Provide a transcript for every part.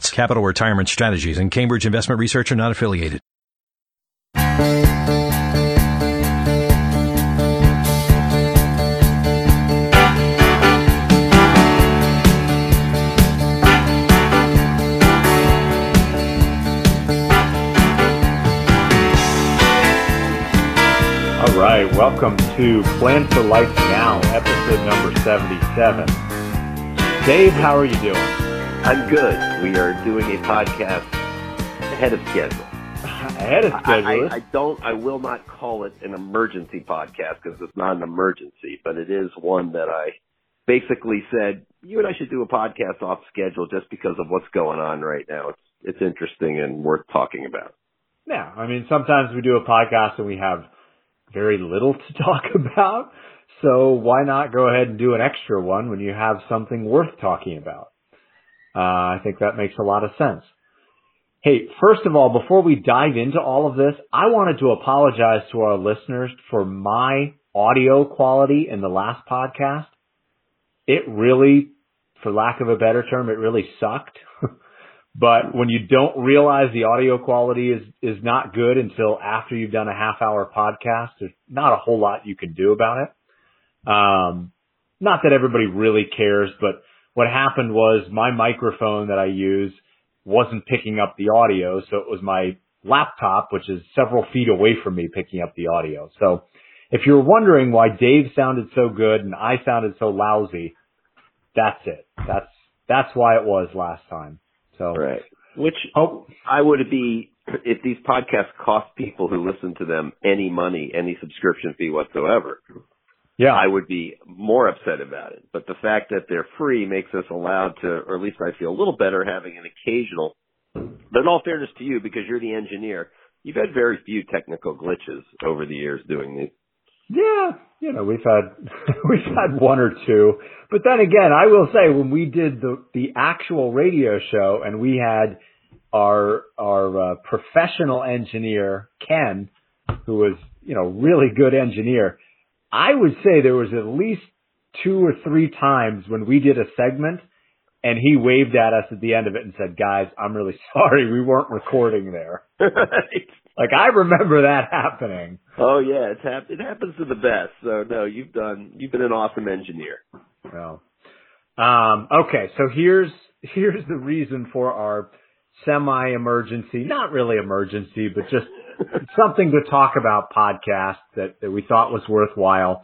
Capital Retirement Strategies and Cambridge Investment Research are not affiliated. All right, welcome to Plan for Life Now, episode number 77. Dave, how are you doing? I'm good. We are doing a podcast ahead of schedule. Ahead of schedule. I, I, I don't. I will not call it an emergency podcast because it's not an emergency, but it is one that I basically said you and I should do a podcast off schedule just because of what's going on right now. It's it's interesting and worth talking about. yeah, I mean, sometimes we do a podcast and we have very little to talk about. So why not go ahead and do an extra one when you have something worth talking about? Uh, I think that makes a lot of sense. Hey, first of all, before we dive into all of this, I wanted to apologize to our listeners for my audio quality in the last podcast. It really, for lack of a better term, it really sucked. but when you don't realize the audio quality is, is not good until after you've done a half hour podcast, there's not a whole lot you can do about it. Um, not that everybody really cares, but what happened was my microphone that I use wasn't picking up the audio. So it was my laptop, which is several feet away from me picking up the audio. So if you're wondering why Dave sounded so good and I sounded so lousy, that's it. That's, that's why it was last time. So, Right. Which oh, I would be if these podcasts cost people who listen to them any money, any subscription fee whatsoever. Yeah. I would be more upset about it. But the fact that they're free makes us allowed to, or at least I feel a little better having an occasional. But in all fairness to you, because you're the engineer, you've had very few technical glitches over the years doing these. Yeah, you know, we've had we've had one or two. But then again, I will say when we did the the actual radio show and we had our our uh, professional engineer Ken, who was you know really good engineer, I would say there was at least two or three times when we did a segment and he waved at us at the end of it and said, "Guys, I'm really sorry, we weren't recording there." Like I remember that happening. oh yeah, it's hap- it happens to the best. So no, you've done, you've been an awesome engineer. Well, um, okay, so here's here's the reason for our semi-emergency, not really emergency, but just something to talk about podcast that, that we thought was worthwhile.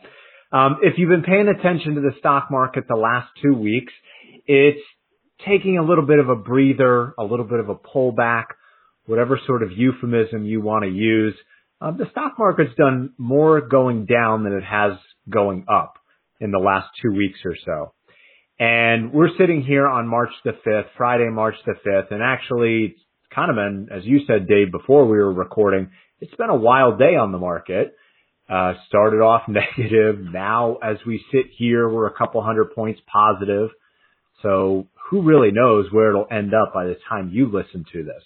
Um, if you've been paying attention to the stock market the last two weeks, it's taking a little bit of a breather, a little bit of a pullback, whatever sort of euphemism you want to use. Um, the stock market's done more going down than it has going up in the last two weeks or so. And we're sitting here on March the 5th, Friday, March the 5th, and actually been, as you said, Dave, before we were recording, it's been a wild day on the market. Uh, started off negative. Now, as we sit here, we're a couple hundred points positive. So who really knows where it'll end up by the time you listen to this.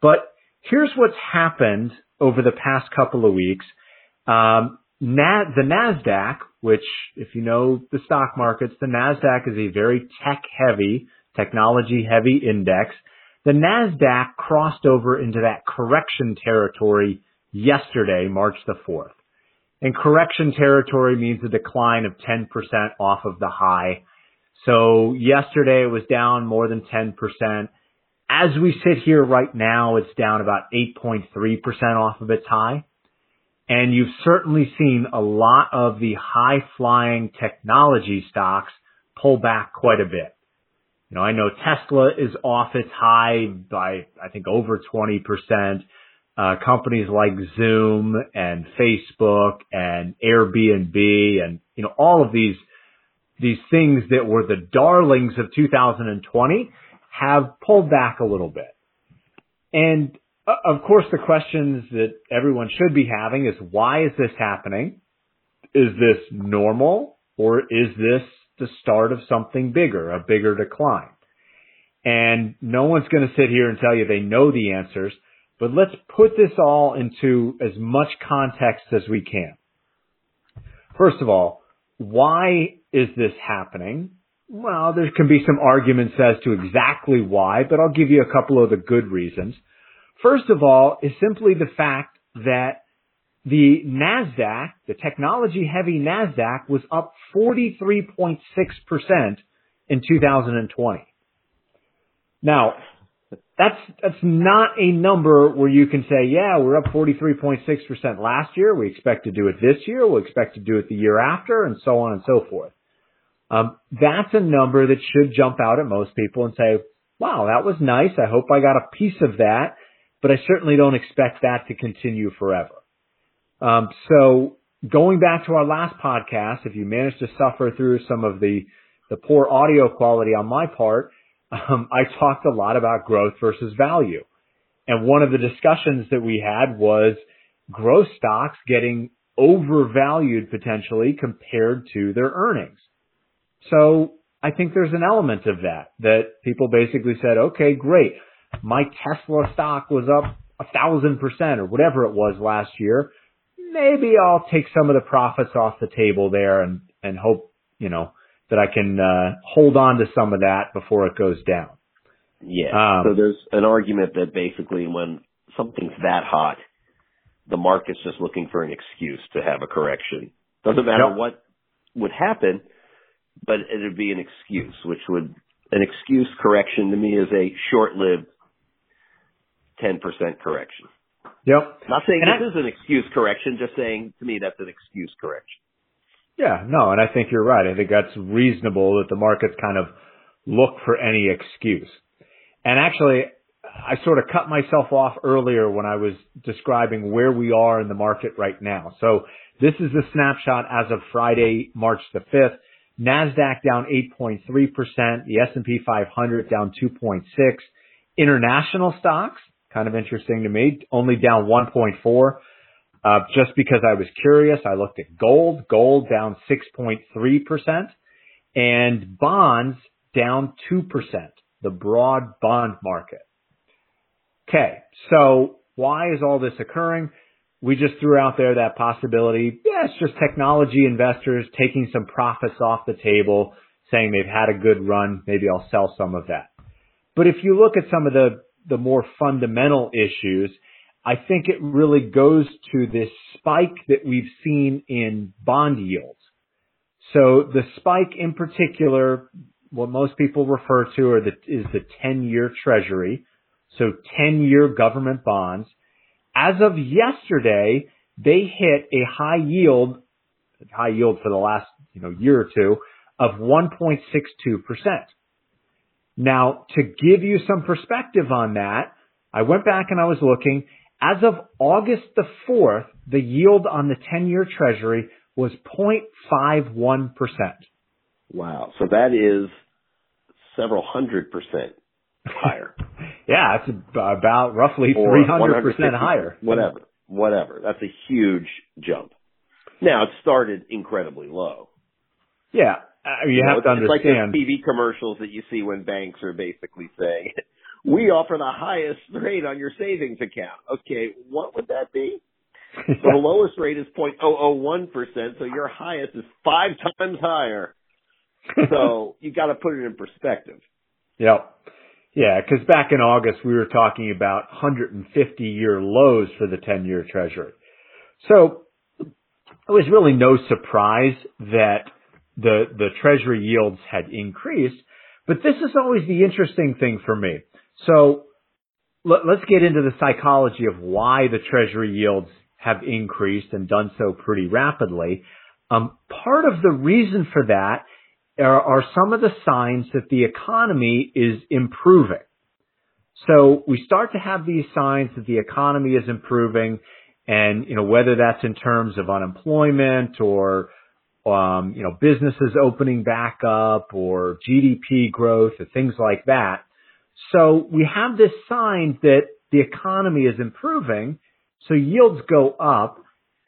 But here's what's happened over the past couple of weeks. Um, Na- the NASDAQ, which if you know the stock markets, the NASDAQ is a very tech heavy, technology heavy index. The NASDAQ crossed over into that correction territory yesterday, March the 4th. And correction territory means a decline of 10% off of the high. So yesterday it was down more than 10%. As we sit here right now, it's down about 8.3% off of its high. And you've certainly seen a lot of the high flying technology stocks pull back quite a bit. You know, I know Tesla is off its high by, I think, over 20%. Uh, companies like Zoom and Facebook and Airbnb and, you know, all of these, these things that were the darlings of 2020 have pulled back a little bit. And uh, of course, the questions that everyone should be having is why is this happening? Is this normal or is this the start of something bigger, a bigger decline? And no one's going to sit here and tell you they know the answers, but let's put this all into as much context as we can. First of all, why is this happening? Well, there can be some arguments as to exactly why, but I'll give you a couple of the good reasons. First of all is simply the fact that the NASDAQ, the technology heavy NASDAQ was up 43.6% in 2020. Now, that's, that's not a number where you can say, yeah, we're up 43.6% last year. We expect to do it this year. We'll expect to do it the year after and so on and so forth. Um, that's a number that should jump out at most people and say, wow, that was nice. I hope I got a piece of that but I certainly don't expect that to continue forever. Um, so going back to our last podcast, if you managed to suffer through some of the the poor audio quality on my part, um, I talked a lot about growth versus value, and one of the discussions that we had was growth stocks getting overvalued potentially compared to their earnings. So I think there's an element of that, that people basically said, okay, great. My Tesla stock was up a thousand percent or whatever it was last year, maybe I'll take some of the profits off the table there and, and hope, you know, that I can, uh, hold on to some of that before it goes down. Yeah. Um, so there's an argument that basically when something's that hot, the market's just looking for an excuse to have a correction. Doesn't matter what would happen, but it'd be an excuse, which would, an excuse correction to me is a short-lived 10% correction. Yep. Not saying and this I, is an excuse correction, just saying to me that's an excuse correction. Yeah, no, and I think you're right. I think that's reasonable that the markets kind of look for any excuse. And actually, I sort of cut myself off earlier when I was describing where we are in the market right now. So this is a snapshot as of Friday, March the 5th. NASDAQ down 8.3%, the S&P 500 down 2.6. International stocks kind of interesting to me. Only down 1.4. Uh, just because I was curious, I looked at gold. Gold down 6.3% and bonds down 2%. The broad bond market. Okay. So why is all this occurring? We just threw out there that possibility. Yeah, it's just technology investors taking some profits off the table, saying they've had a good run. Maybe I'll sell some of that. But if you look at some of the the more fundamental issues, I think it really goes to this spike that we've seen in bond yields. So the spike in particular, what most people refer to the, is the 10 year treasury. So 10 year government bonds. As of yesterday, they hit a high yield, high yield for the last, you know, year or two of 1.62%. Now, to give you some perspective on that, I went back and I was looking. As of August the 4th, the yield on the 10 year treasury was 0.51%. Wow. So that is several hundred percent higher. yeah, it's about roughly 300% higher. Whatever. Whatever. That's a huge jump. Now, it started incredibly low. Yeah. Uh, you, you have know, to understand. It's like the TV commercials that you see when banks are basically saying, "We offer the highest rate on your savings account." Okay, what would that be? so the lowest rate is 0.001 percent, so your highest is five times higher. So you got to put it in perspective. Yep. Yeah, because back in August we were talking about 150 year lows for the 10 year treasury. So it was really no surprise that the, the treasury yields had increased. But this is always the interesting thing for me. So let, us get into the psychology of why the treasury yields have increased and done so pretty rapidly. Um, part of the reason for that are, are some of the signs that the economy is improving. So we start to have these signs that the economy is improving and, you know, whether that's in terms of unemployment or um, you know, businesses opening back up or GDP growth or things like that. So we have this sign that the economy is improving, so yields go up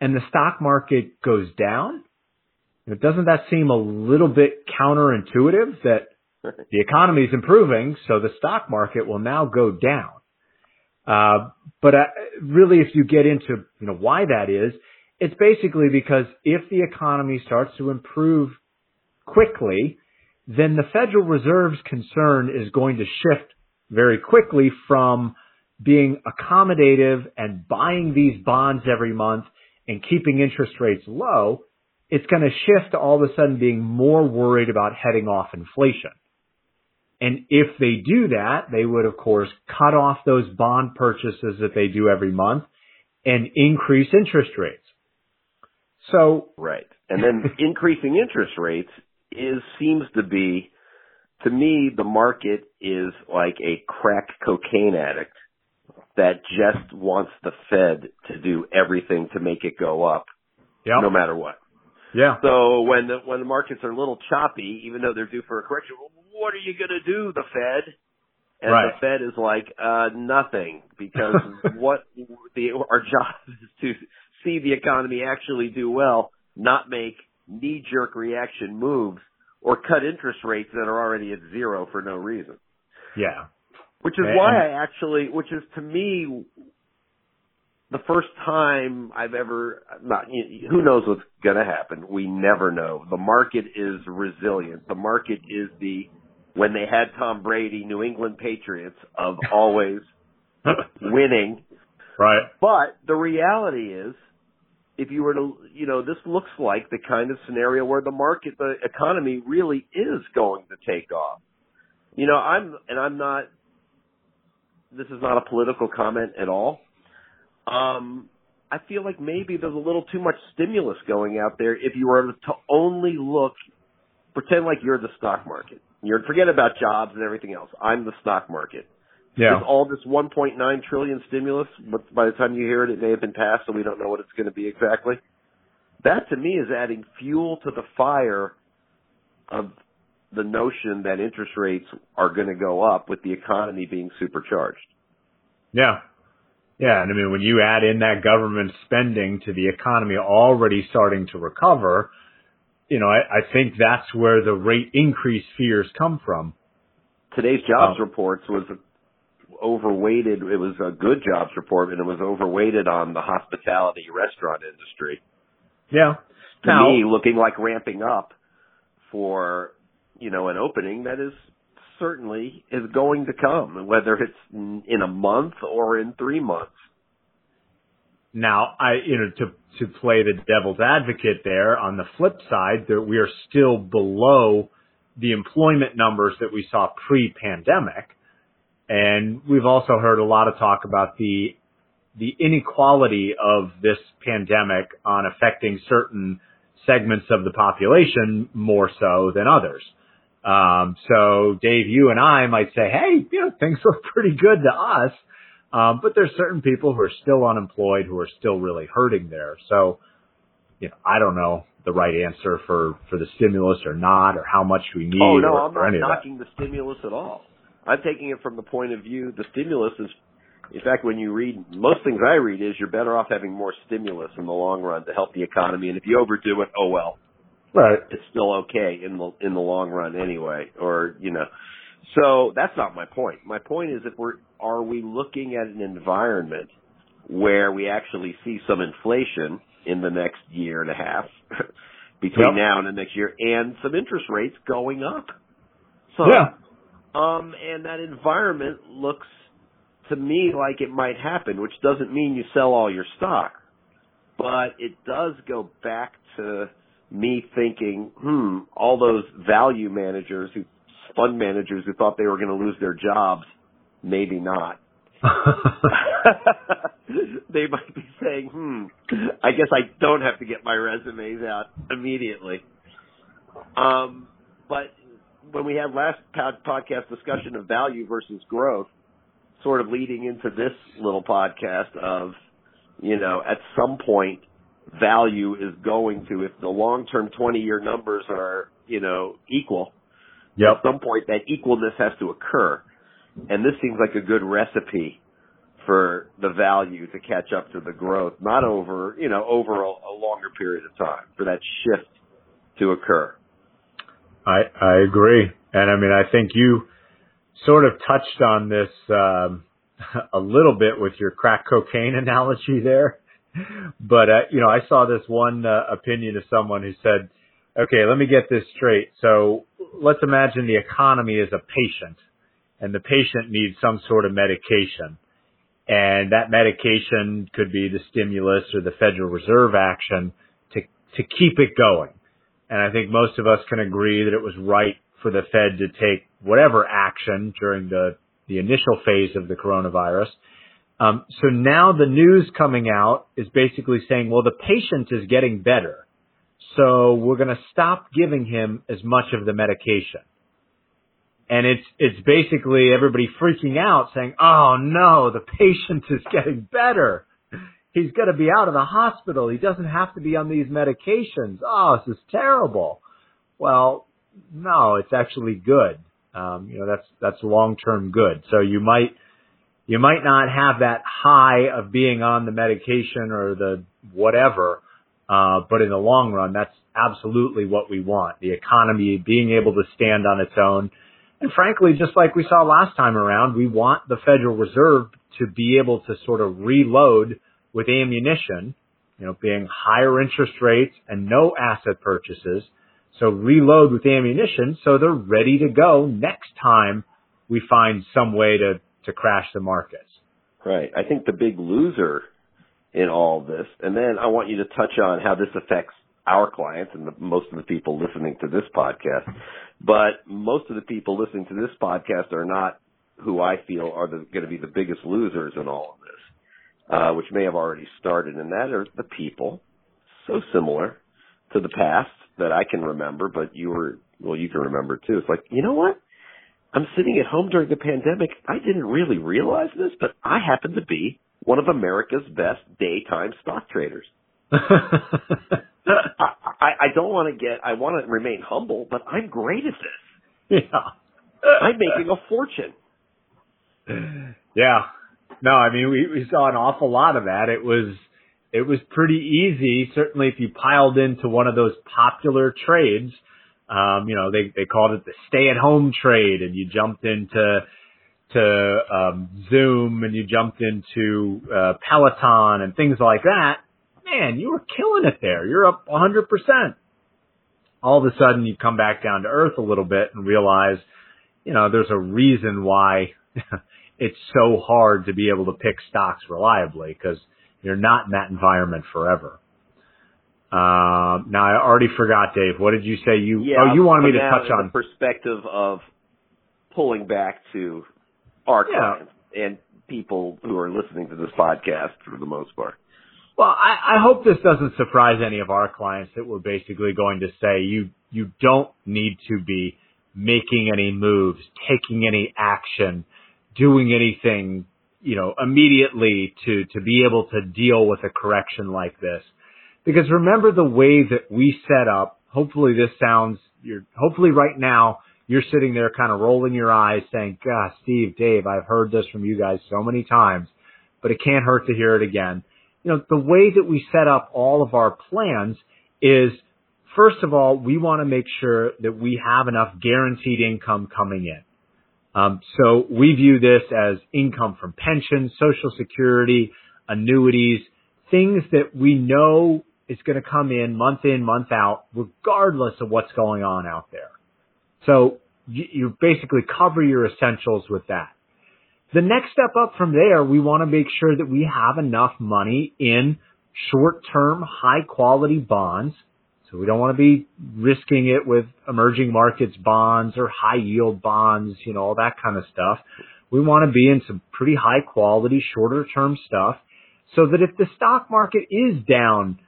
and the stock market goes down. Doesn't that seem a little bit counterintuitive that the economy is improving, so the stock market will now go down? Uh, but uh, really, if you get into you know why that is, it's basically because if the economy starts to improve quickly, then the Federal Reserve's concern is going to shift very quickly from being accommodative and buying these bonds every month and keeping interest rates low, it's going to shift to all of a sudden being more worried about heading off inflation. And if they do that, they would of course cut off those bond purchases that they do every month and increase interest rates. So right, and then increasing interest rates is seems to be to me the market is like a crack cocaine addict that just wants the Fed to do everything to make it go up, yep. no matter what. Yeah. So when the when the markets are a little choppy, even though they're due for a correction, what are you going to do, the Fed? And right. the Fed is like, uh, nothing, because what the our job is to see the economy actually do well, not make knee jerk reaction moves or cut interest rates that are already at zero for no reason. Yeah. Which is why I actually, which is to me, the first time I've ever, not, who knows what's going to happen. We never know. The market is resilient. The market is the, when they had Tom Brady, New England Patriots of always winning. Right. But the reality is, if you were to, you know, this looks like the kind of scenario where the market, the economy really is going to take off. You know, I'm, and I'm not this is not a political comment at all. Um, I feel like maybe there's a little too much stimulus going out there if you were to only look, pretend like you're the stock market. You're forget about jobs and everything else. I'm the stock market. Yeah. Is all this 1.9 trillion stimulus, but by the time you hear it, it may have been passed, so we don't know what it's going to be exactly. That to me is adding fuel to the fire of the notion that interest rates are going to go up with the economy being supercharged. Yeah. Yeah. And I mean, when you add in that government spending to the economy already starting to recover, you know, I, I think that's where the rate increase fears come from. Today's jobs um, reports was overweighted. It was a good jobs report and it was overweighted on the hospitality restaurant industry. Yeah. To now, me, looking like ramping up for you know, an opening that is certainly is going to come, whether it's in a month or in three months. Now, I, you know, to, to play the devil's advocate there, on the flip side, that we are still below the employment numbers that we saw pre-pandemic. And we've also heard a lot of talk about the, the inequality of this pandemic on affecting certain segments of the population more so than others. Um, so Dave, you and I might say, hey, you know, things look pretty good to us. Um, but there's certain people who are still unemployed who are still really hurting there. So, you know, I don't know the right answer for, for the stimulus or not, or how much we need. Oh no, or, I'm not knocking the stimulus at all. I'm taking it from the point of view the stimulus is in fact, when you read most things I read is you're better off having more stimulus in the long run to help the economy, and if you overdo it, oh well. Right. It's still okay in the in the long run anyway, or you know. So that's not my point. My point is if we're are we looking at an environment where we actually see some inflation in the next year and a half between yep. now and the next year and some interest rates going up. So yeah. Um and that environment looks to me like it might happen, which doesn't mean you sell all your stock. But it does go back to me thinking, hmm, all those value managers who fund managers who thought they were going to lose their jobs, maybe not. they might be saying, hmm, I guess I don't have to get my resumes out immediately. Um, but when we had last podcast discussion of value versus growth, sort of leading into this little podcast of, you know, at some point value is going to if the long term 20 year numbers are, you know, equal. Yep. At some point that equalness has to occur. And this seems like a good recipe for the value to catch up to the growth, not over, you know, over a, a longer period of time for that shift to occur. I, I agree. And I mean, I think you sort of touched on this, um, a little bit with your crack cocaine analogy there. But, uh, you know, I saw this one uh, opinion of someone who said, okay, let me get this straight. So let's imagine the economy is a patient and the patient needs some sort of medication and that medication could be the stimulus or the Federal Reserve action to to keep it going. And I think most of us can agree that it was right for the Fed to take whatever action during the the initial phase of the coronavirus. Um, so now the news coming out is basically saying, well, the patient is getting better, so we're going to stop giving him as much of the medication and it's it's basically everybody freaking out saying, "Oh no, the patient is getting better. He's going to be out of the hospital. He doesn't have to be on these medications. Oh, this is terrible." Well, no, it's actually good. Um, you know, that's that's long-term good. So you might you might not have that high of being on the medication or the whatever, uh, but in the long run, that's absolutely what we want. The economy being able to stand on its own and frankly, just like we saw last time around, we want the Federal Reserve to be able to sort of reload with ammunition, you know, being higher interest rates and no asset purchases. So reload with ammunition so they're ready to go next time we find some way to, to crash the markets. Right. I think the big loser in all this, and then I want you to touch on how this affects our clients and the, most of the people listening to this podcast. But most of the people listening to this podcast are not who I feel are going to be the biggest losers in all of this, uh, which may have already started, and that are the people so similar to the past that I can remember, but you were, well, you can remember too. It's like, you know what? I'm sitting at home during the pandemic. I didn't really realize this, but I happen to be one of America's best daytime stock traders. I, I, I don't want to get, I want to remain humble, but I'm great at this. Yeah. I'm making a fortune. Yeah. No, I mean, we, we saw an awful lot of that. It was, it was pretty easy. Certainly if you piled into one of those popular trades, um, you know, they, they called it the stay at home trade and you jumped into, to, um, Zoom and you jumped into, uh, Peloton and things like that man, you were killing it there. You're up 100%. All of a sudden you come back down to earth a little bit and realize, you know, there's a reason why it's so hard to be able to pick stocks reliably because you're not in that environment forever. Um, now I already forgot, Dave. What did you say? You yeah, oh, you wanted me to touch on the perspective of pulling back to our yeah. clients and people who are listening to this podcast for the most part. Well, I, I hope this doesn't surprise any of our clients that we're basically going to say you you don't need to be making any moves, taking any action, doing anything, you know, immediately to to be able to deal with a correction like this. Because remember the way that we set up, hopefully this sounds you're hopefully right now you're sitting there kind of rolling your eyes saying, "Gosh, Steve, Dave, I've heard this from you guys so many times, but it can't hurt to hear it again." you know, the way that we set up all of our plans is first of all, we want to make sure that we have enough guaranteed income coming in. Um, so we view this as income from pensions, social security, annuities, things that we know is going to come in month in, month out, regardless of what's going on out there. So you, you basically cover your essentials with that. The next step up from there, we want to make sure that we have enough money in short-term, high-quality bonds. So we don't want to be risking it with emerging markets bonds or high-yield bonds, you know, all that kind of stuff. We want to be in some pretty high-quality, shorter-term stuff so that if the stock market is down,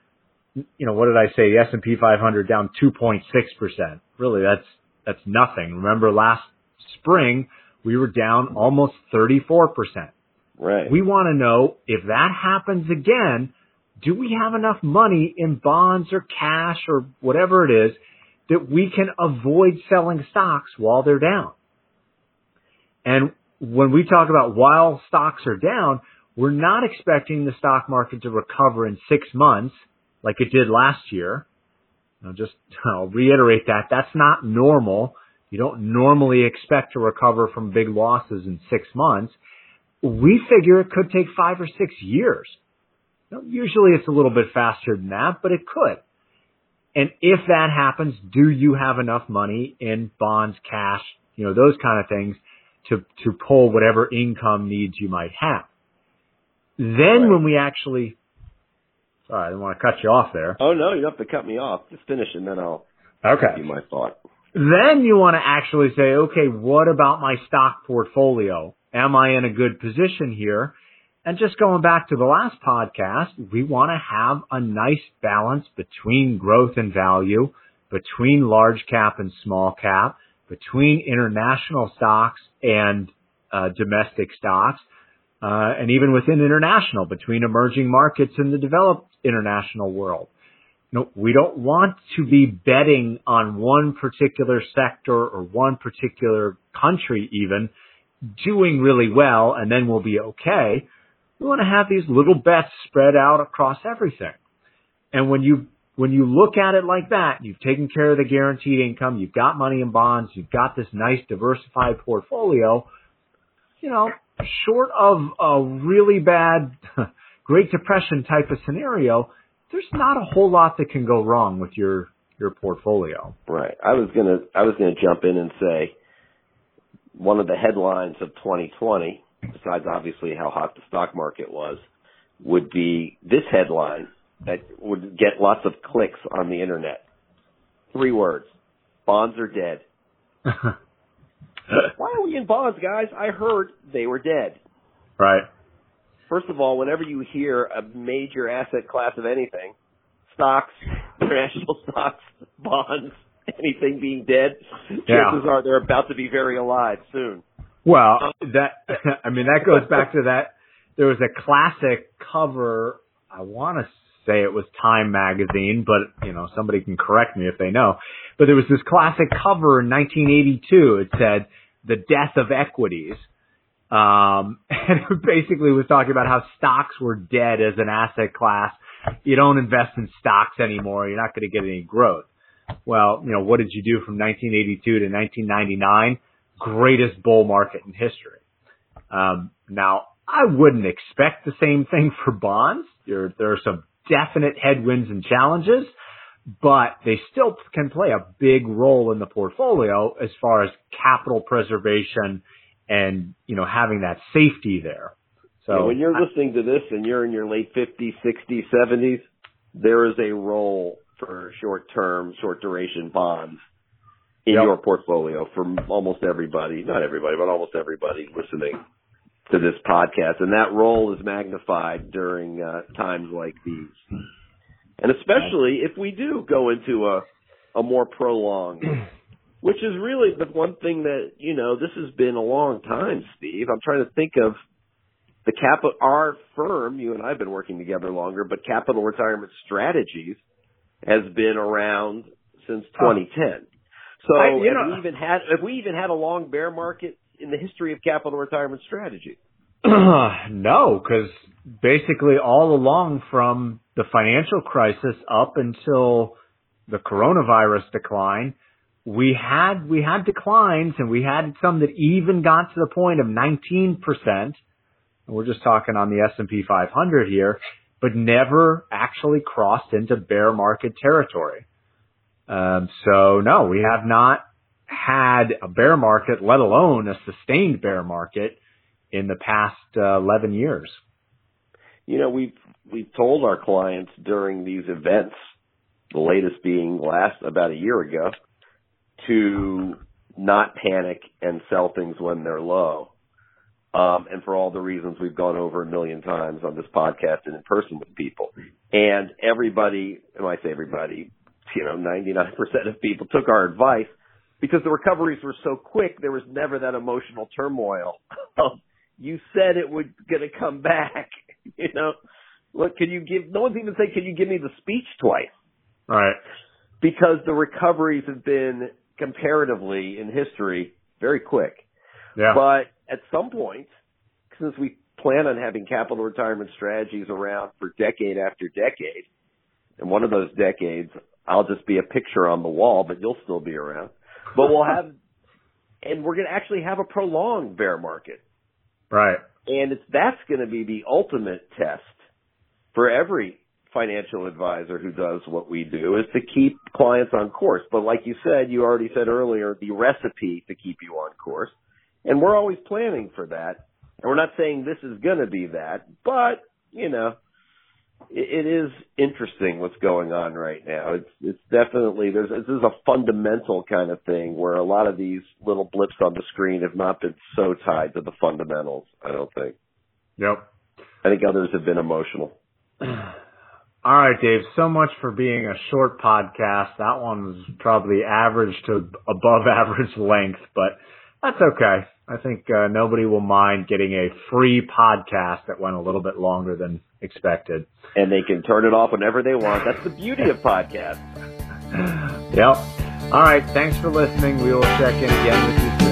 you know, what did I say? The S&P 500 down 2.6%. Really, that's, that's nothing. Remember last spring, we were down almost 34%. Right. We want to know if that happens again, do we have enough money in bonds or cash or whatever it is that we can avoid selling stocks while they're down? And when we talk about while stocks are down, we're not expecting the stock market to recover in six months like it did last year. I'll just I'll reiterate that that's not normal. You don't normally expect to recover from big losses in six months. We figure it could take five or six years. Usually it's a little bit faster than that, but it could. And if that happens, do you have enough money in bonds, cash, you know, those kind of things to, to pull whatever income needs you might have? Then right. when we actually, sorry, I didn't want to cut you off there. Oh no, you don't have to cut me off. Just finish and then I'll okay. give you my thought. Then you want to actually say, okay, what about my stock portfolio? Am I in a good position here? And just going back to the last podcast, we want to have a nice balance between growth and value, between large cap and small cap, between international stocks and uh, domestic stocks, uh, and even within international, between emerging markets and the developed international world. You know, we don't want to be betting on one particular sector or one particular country even doing really well and then we'll be okay. We want to have these little bets spread out across everything. And when you when you look at it like that, you've taken care of the guaranteed income, you've got money in bonds, you've got this nice diversified portfolio, you know, short of a really bad Great Depression type of scenario, there's not a whole lot that can go wrong with your your portfolio. Right. I was gonna I was gonna jump in and say one of the headlines of 2020, besides obviously how hot the stock market was, would be this headline that would get lots of clicks on the internet. Three words: bonds are dead. Why are we in bonds, guys? I heard they were dead. Right. First of all, whenever you hear a major asset class of anything, stocks, international stocks, bonds, anything being dead, chances yeah. are they're about to be very alive soon. Well, that I mean that goes back to that. There was a classic cover. I want to say it was Time magazine, but you know somebody can correct me if they know. But there was this classic cover in 1982. It said "The Death of Equities." Um, and it basically was talking about how stocks were dead as an asset class. You don't invest in stocks anymore. You're not going to get any growth. Well, you know, what did you do from 1982 to 1999? Greatest bull market in history. Um, now, I wouldn't expect the same thing for bonds. There, there are some definite headwinds and challenges, but they still can play a big role in the portfolio as far as capital preservation and, you know, having that safety there. So yeah, when you're I, listening to this and you're in your late 50s, 60s, 70s, there is a role for short term, short duration bonds in yep. your portfolio for almost everybody, not everybody, but almost everybody listening to this podcast. And that role is magnified during uh, times like these. And especially if we do go into a, a more prolonged, which is really the one thing that, you know, this has been a long time, Steve. I'm trying to think of the capital, our firm, you and I have been working together longer, but capital retirement strategies has been around since 2010. So I, have know, we even had have we even had a long bear market in the history of capital retirement strategy? no, because basically all along from the financial crisis up until the coronavirus decline, we had we had declines and we had some that even got to the point of 19%. And we're just talking on the S&P 500 here but never actually crossed into bear market territory. Um, so no, we have not had a bear market, let alone a sustained bear market in the past uh, 11 years. You know, we've, we've told our clients during these events, the latest being last about a year ago, to not panic and sell things when they're low um, and for all the reasons we've gone over a million times on this podcast and in person with people. And everybody, and I say everybody, you know, 99% of people took our advice because the recoveries were so quick, there was never that emotional turmoil. you said it was going to come back, you know. Look, can you give, no one's even saying, can you give me the speech twice? Right. Because the recoveries have been comparatively in history very quick. Yeah. But at some point, since we plan on having capital retirement strategies around for decade after decade, and one of those decades, I'll just be a picture on the wall, but you'll still be around. But we'll have, and we're going to actually have a prolonged bear market. Right. And it's, that's going to be the ultimate test for every financial advisor who does what we do is to keep clients on course. But like you said, you already said earlier, the recipe to keep you on course. And we're always planning for that. And we're not saying this is going to be that, but you know, it, is interesting what's going on right now. It's it's definitely there's this is a fundamental kind of thing where a lot of these little blips on the screen have not been so tied to the fundamentals. I don't think. Yep. I think others have been emotional. All right, Dave. So much for being a short podcast. That one was probably average to above average length, but that's okay. I think uh, nobody will mind getting a free podcast that went a little bit longer than expected. And they can turn it off whenever they want. That's the beauty of podcasts. yep. All right. Thanks for listening. We will check in again with you soon.